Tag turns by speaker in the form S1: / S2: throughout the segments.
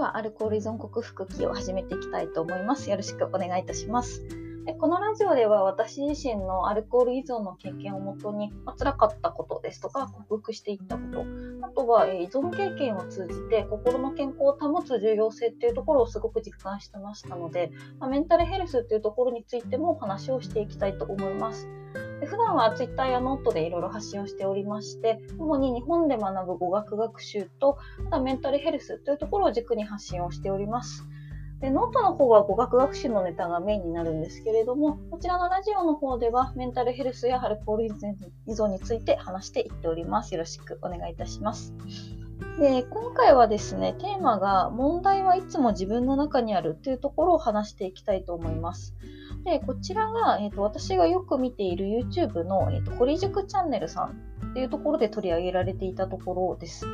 S1: はアルコール依存克服記を始めていきたいと思います。よろしくお願いいたします。でこのラジオでは私自身のアルコール依存の経験をもとに、まあ、辛かったことですとか克服していったことあとは、え依存経験を通じて心の健康を保つ重要性っていうところをすごく実感してましたので、まあ、メンタルヘルスっていうところについてもお話をしていきたいと思います。で普段は Twitter やノートでいろいろ発信をしておりまして、主に日本で学ぶ語学学習と、あとメンタルヘルスというところを軸に発信をしております。でノートの方は語学学習のネタがメインになるんですけれども、こちらのラジオの方ではメンタルヘルスやアルコール依存について話していっております。よろしくお願いいたします。で今回はですね、テーマが問題はいつも自分の中にあるというところを話していきたいと思います。で、こちらが、えーと、私がよく見ている YouTube の、えーと、堀塾チャンネルさんっていうところで取り上げられていたところです。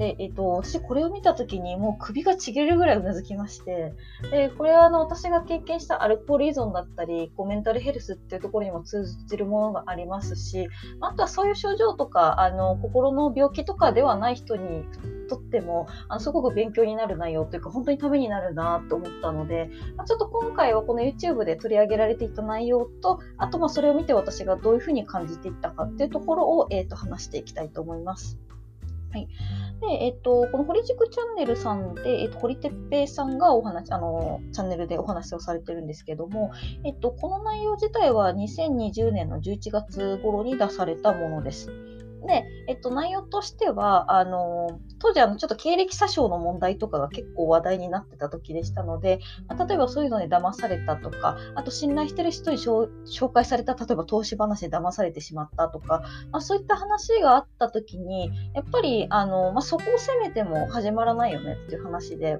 S1: で、えっ、と、私これを見たときにもう首がちぎれるぐらいうなずきまして、で、これはあの、私が経験したアルコール依存だったり、こうメンタルヘルスっていうところにも通じるものがありますし、あとはそういう症状とか、あの、心の病気とかではない人にとっても、あのすごく勉強になる内容というか、本当にためになるなと思ったので、ま、ちょっと今回はこの YouTube で取り上げられていた内容と、あとまあそれを見て私がどういうふうに感じていったかっていうところを、えー、と話していきたいと思います。はい。で、えっと、この堀塾チャンネルさんで、えっと、堀哲平さんがお話、あの、チャンネルでお話をされてるんですけども、えっと、この内容自体は2020年の11月頃に出されたものです。で、えっと、内容としては、あの、当時あの、ちょっと経歴詐称の問題とかが結構話題になってた時でしたので、まあ、例えばそういうので騙されたとか、あと信頼してる人に紹介された、例えば投資話で騙されてしまったとか、まあ、そういった話があった時に、やっぱり、あの、まあ、そこを責めても始まらないよねっていう話で、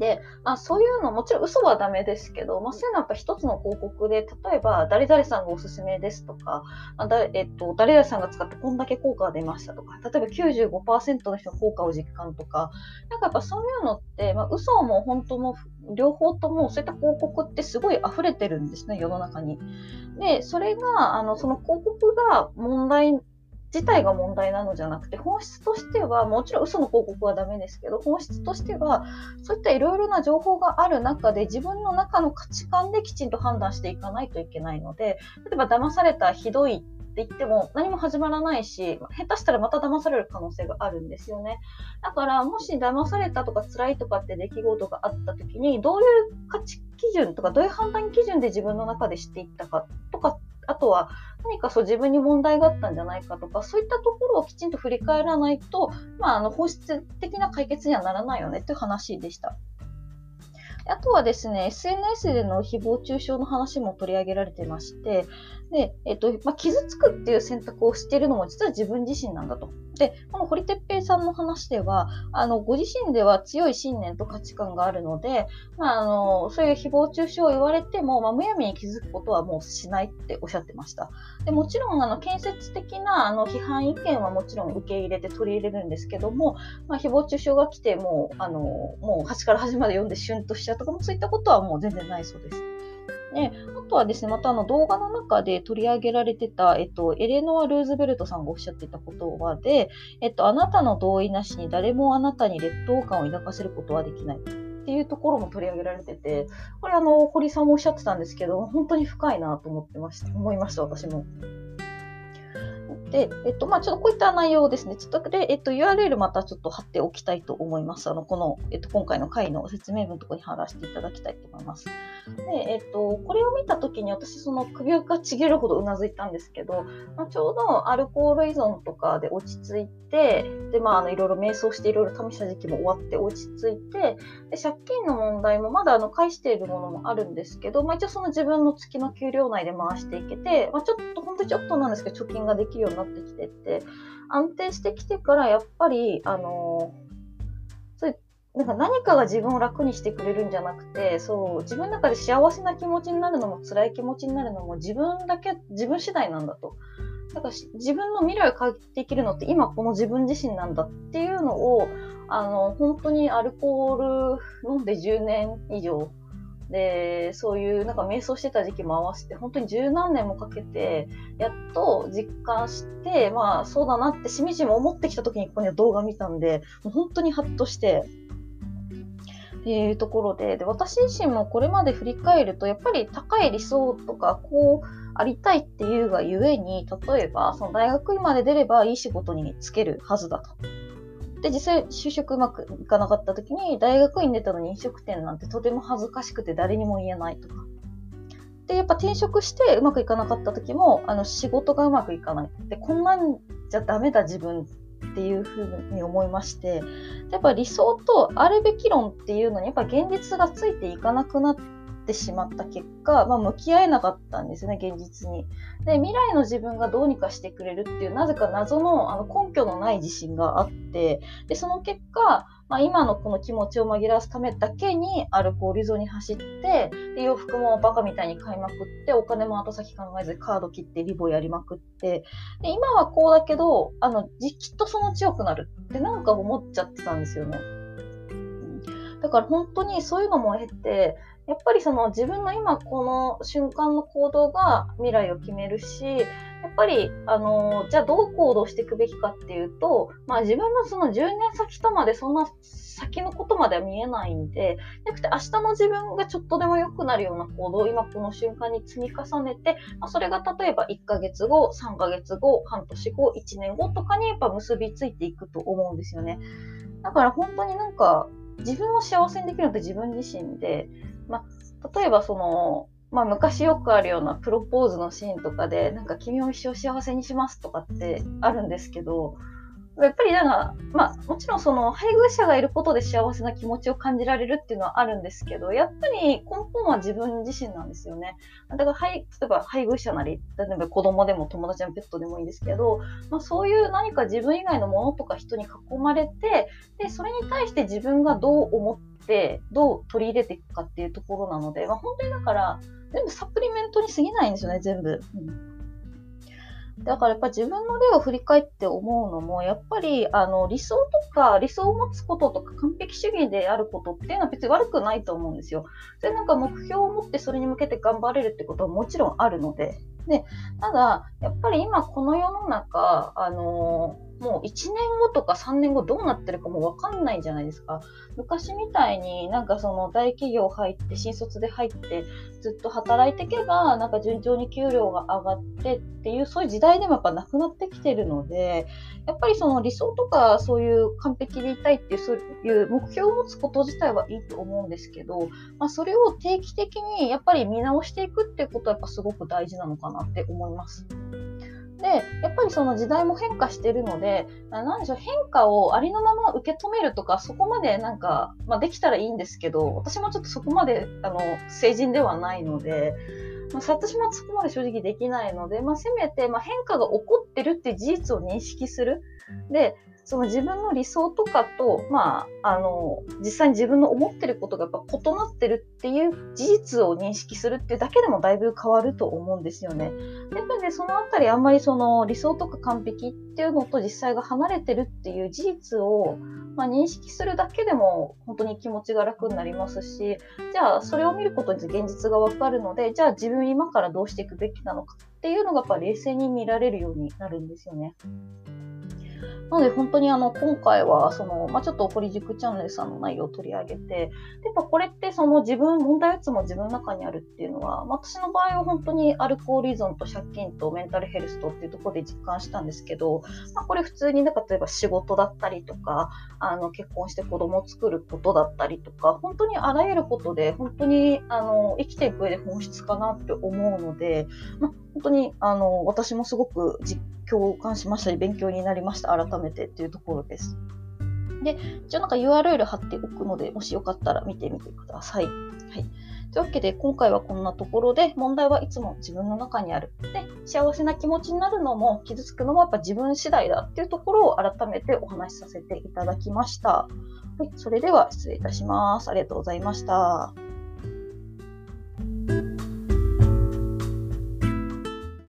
S1: で、まあ、そういうのもちろん嘘はダメですけど、まあ、そういうのはやっぱ一つの広告で例えば誰々さんがおすすめですとかあだ、えっと、誰々さんが使ってこんだけ効果が出ましたとか例えば95%の人の効果を実感とかなんかやっぱそういうのって、まあ、嘘も本当も両方ともそういった広告ってすごい溢れてるんですね世の中に。でそれがあのその広告が問題自体が問題なのじゃなくて、本質としては、もちろん嘘の広告はダメですけど、本質としては、そういったいろいろな情報がある中で、自分の中の価値観できちんと判断していかないといけないので、例えば騙されたひどいって言っても何も始まらないし、下手したらまた騙される可能性があるんですよね。だから、もし騙されたとか辛いとかって出来事があった時に、どういう価値基準とか、どういう判断基準で自分の中で知っていったかとは何かそう自分に問題があったんじゃないかとか、そういったところをきちんと振り返らないと、まあ、あの本質的な解決にはならないよねという話でした。あとはですね、SNS での誹謗中傷の話も取り上げられてまして、で、えっと、まあ、傷つくっていう選択をしているのも実は自分自身なんだと。で、この堀哲平さんの話では、あの、ご自身では強い信念と価値観があるので、まあ、あの、そういう誹謗中傷を言われても、まあ、むやみに気づくことはもうしないっておっしゃってました。で、もちろん、あの、建設的な、あの、批判意見はもちろん受け入れて取り入れるんですけども、まあ、誹謗中傷が来て、もう、あの、もう端から端まで読んでシュンとしちゃうとかも、そういったことはもう全然ないそうです。で、あとはですね、またあの動画の中で取り上げられてた、えっと、エレノア・ルーズベルトさんがおっしゃっていた言葉で、えっと、あなたの同意なしに誰もあなたに劣等感を抱かせることはできない。っていうところも取り上げられてて、これあの、堀さんもおっしゃってたんですけど、本当に深いなと思ってました、思いました、私も。で、えっと、まあ、ちょっとこういった内容ですね。ちょっとで、えっと、URL またちょっと貼っておきたいと思います。あの、この、えっと、今回の回の説明文のところに貼らせていただきたいと思います。で、えっと、これを見たときに私、その首がちぎるほどうなずいたんですけど、まあ、ちょうどアルコール依存とかで落ち着いて、で、まあ、あの、いろいろ瞑想していろいろ試した時期も終わって落ち着いて、で、借金の問題もまだあの、返しているものもあるんですけど、まあ、一応その自分の月の給料内で回していけて、まあ、ちょっと、本当にちょっとなんですけど、貯金ができるようになってきてって、安定してきてからやっぱり、あのそういうなんか何かが自分を楽にしてくれるんじゃなくて、そう、自分の中で幸せな気持ちになるのも辛い気持ちになるのも自分だけ、自分次第なんだと。だから自分の未来を変えていけるのって今この自分自身なんだっていうのを、あの、本当にアルコール飲んで10年以上で、そういうなんか瞑想してた時期も合わせて、本当に十何年もかけて、やっと実感して、まあそうだなってしみじみ思ってきた時にここに動画見たんで、もう本当にハッとして、っていうところでで私自身もこれまで振り返るとやっぱり高い理想とかこうありたいっていうがゆえに例えばその大学院まで出ればいい仕事に就けるはずだと。で実際就職うまくいかなかった時に大学院出たのに飲食店なんてとても恥ずかしくて誰にも言えないとか。でやっぱ転職してうまくいかなかった時もあの仕事がうまくいかないでこんなんじゃダメだ自分っていうふうに思いましてやっぱ理想とあるべき論っていうのにやっぱ現実がついていかなくなっててしまった結果、まあ、向き合えなかったんですね現実に。で未来の自分がどうにかしてくれるっていうなぜか謎のあの根拠のない自信があってでその結果まあ、今のこの気持ちを紛らわすためだけにアルコール依存に走ってで洋服もバカみたいに買いまくってお金も後先考えずカード切ってリボやりまくってで今はこうだけどあのきっとその強くなるってなんか思っちゃってたんですよね。だから本当にそういうのも経てやっぱりその自分の今この瞬間の行動が未来を決めるしやっぱり、あのじゃあどう行動していくべきかっていうと、まあ自分のその10年先とまでそんな先のことまでは見えないんで、なくて明日の自分がちょっとでも良くなるような行動を今この瞬間に積み重ねて、まあ、それが例えば1ヶ月後、3ヶ月後、半年後、1年後とかにやっぱ結びついていくと思うんですよね。だから本当になんか自分を幸せにできるのって自分自身で、まあ、例えばその、まあ、昔よくあるようなプロポーズのシーンとかで、なんか君を一生幸せにしますとかってあるんですけど、やっぱりなんか、まあ、もちろんその配偶者がいることで幸せな気持ちを感じられるっていうのはあるんですけど、やっぱり根本は自分自身なんですよね。だから、はい、例えば配偶者なり、例えば子供でも友達のペットでもいいんですけど、まあ、そういう何か自分以外のものとか人に囲まれて、で、それに対して自分がどう思って、どう取り入れていくかっていうところなので、まあ、本当にだから、全部サプリメントに過ぎないんですよね、全部。うんだからやっぱ自分の例を振り返って思うのも、やっぱりあの理想とか理想を持つこととか完璧主義であることっていうのは別に悪くないと思うんですよ。で、なんか目標を持ってそれに向けて頑張れるってことはもちろんあるので。で、ただ、やっぱり今この世の中、あのーもう1年後とか3年後どうなってるかもわかんないじゃないですか。昔みたいになんかその大企業入って新卒で入ってずっと働いていけばなんか順調に給料が上がってっていうそういう時代でもやっぱなくなってきてるのでやっぱりその理想とかそういう完璧でいたいっていうそういう目標を持つこと自体はいいと思うんですけど、まあ、それを定期的にやっぱり見直していくっていうことはやっぱすごく大事なのかなって思います。で、やっぱりその時代も変化してるので、なんでしょう、変化をありのまま受け止めるとか、そこまでなんか、まあ、できたらいいんですけど、私もちょっとそこまで、あの、成人ではないので、まあ、私もそこまで正直できないので、まあ、せめて、まあ、変化が起こってるって事実を認識する。で、その自分の理想とかと、まあ、あの、実際に自分の思ってることがやっぱ異なってるっていう事実を認識するっていうだけでもだいぶ変わると思うんですよね。やっぱりね、そのあたりあんまりその理想とか完璧っていうのと実際が離れてるっていう事実を、まあ、認識するだけでも本当に気持ちが楽になりますし、じゃあそれを見ることに現実がわかるので、じゃあ自分今からどうしていくべきなのかっていうのがやっぱ冷静に見られるようになるんですよね。なので本当にあの今回はその、まあ、ちょっと堀塾チャンネルさんの内容を取り上げて、やっぱこれってその自分、問題いつも自分の中にあるっていうのは、ま私の場合は本当にアルコール依存と借金とメンタルヘルスとっていうところで実感したんですけど、まあ、これ普通になんか例えば仕事だったりとか、あの結婚して子供を作ることだったりとか、本当にあらゆることで本当にあの生きていく上で本質かなって思うので、まあ、本当にあの私もすごく実共感しましたり、勉強になりました。改めてっていうところです。で、一応なんか URL 貼っておくので、もしよかったら見てみてください。はい。というわけで、今回はこんなところで、問題はいつも自分の中にある。で、幸せな気持ちになるのも、傷つくのもやっぱ自分次第だっていうところを改めてお話しさせていただきました。はい。それでは失礼いたします。ありがとうございました。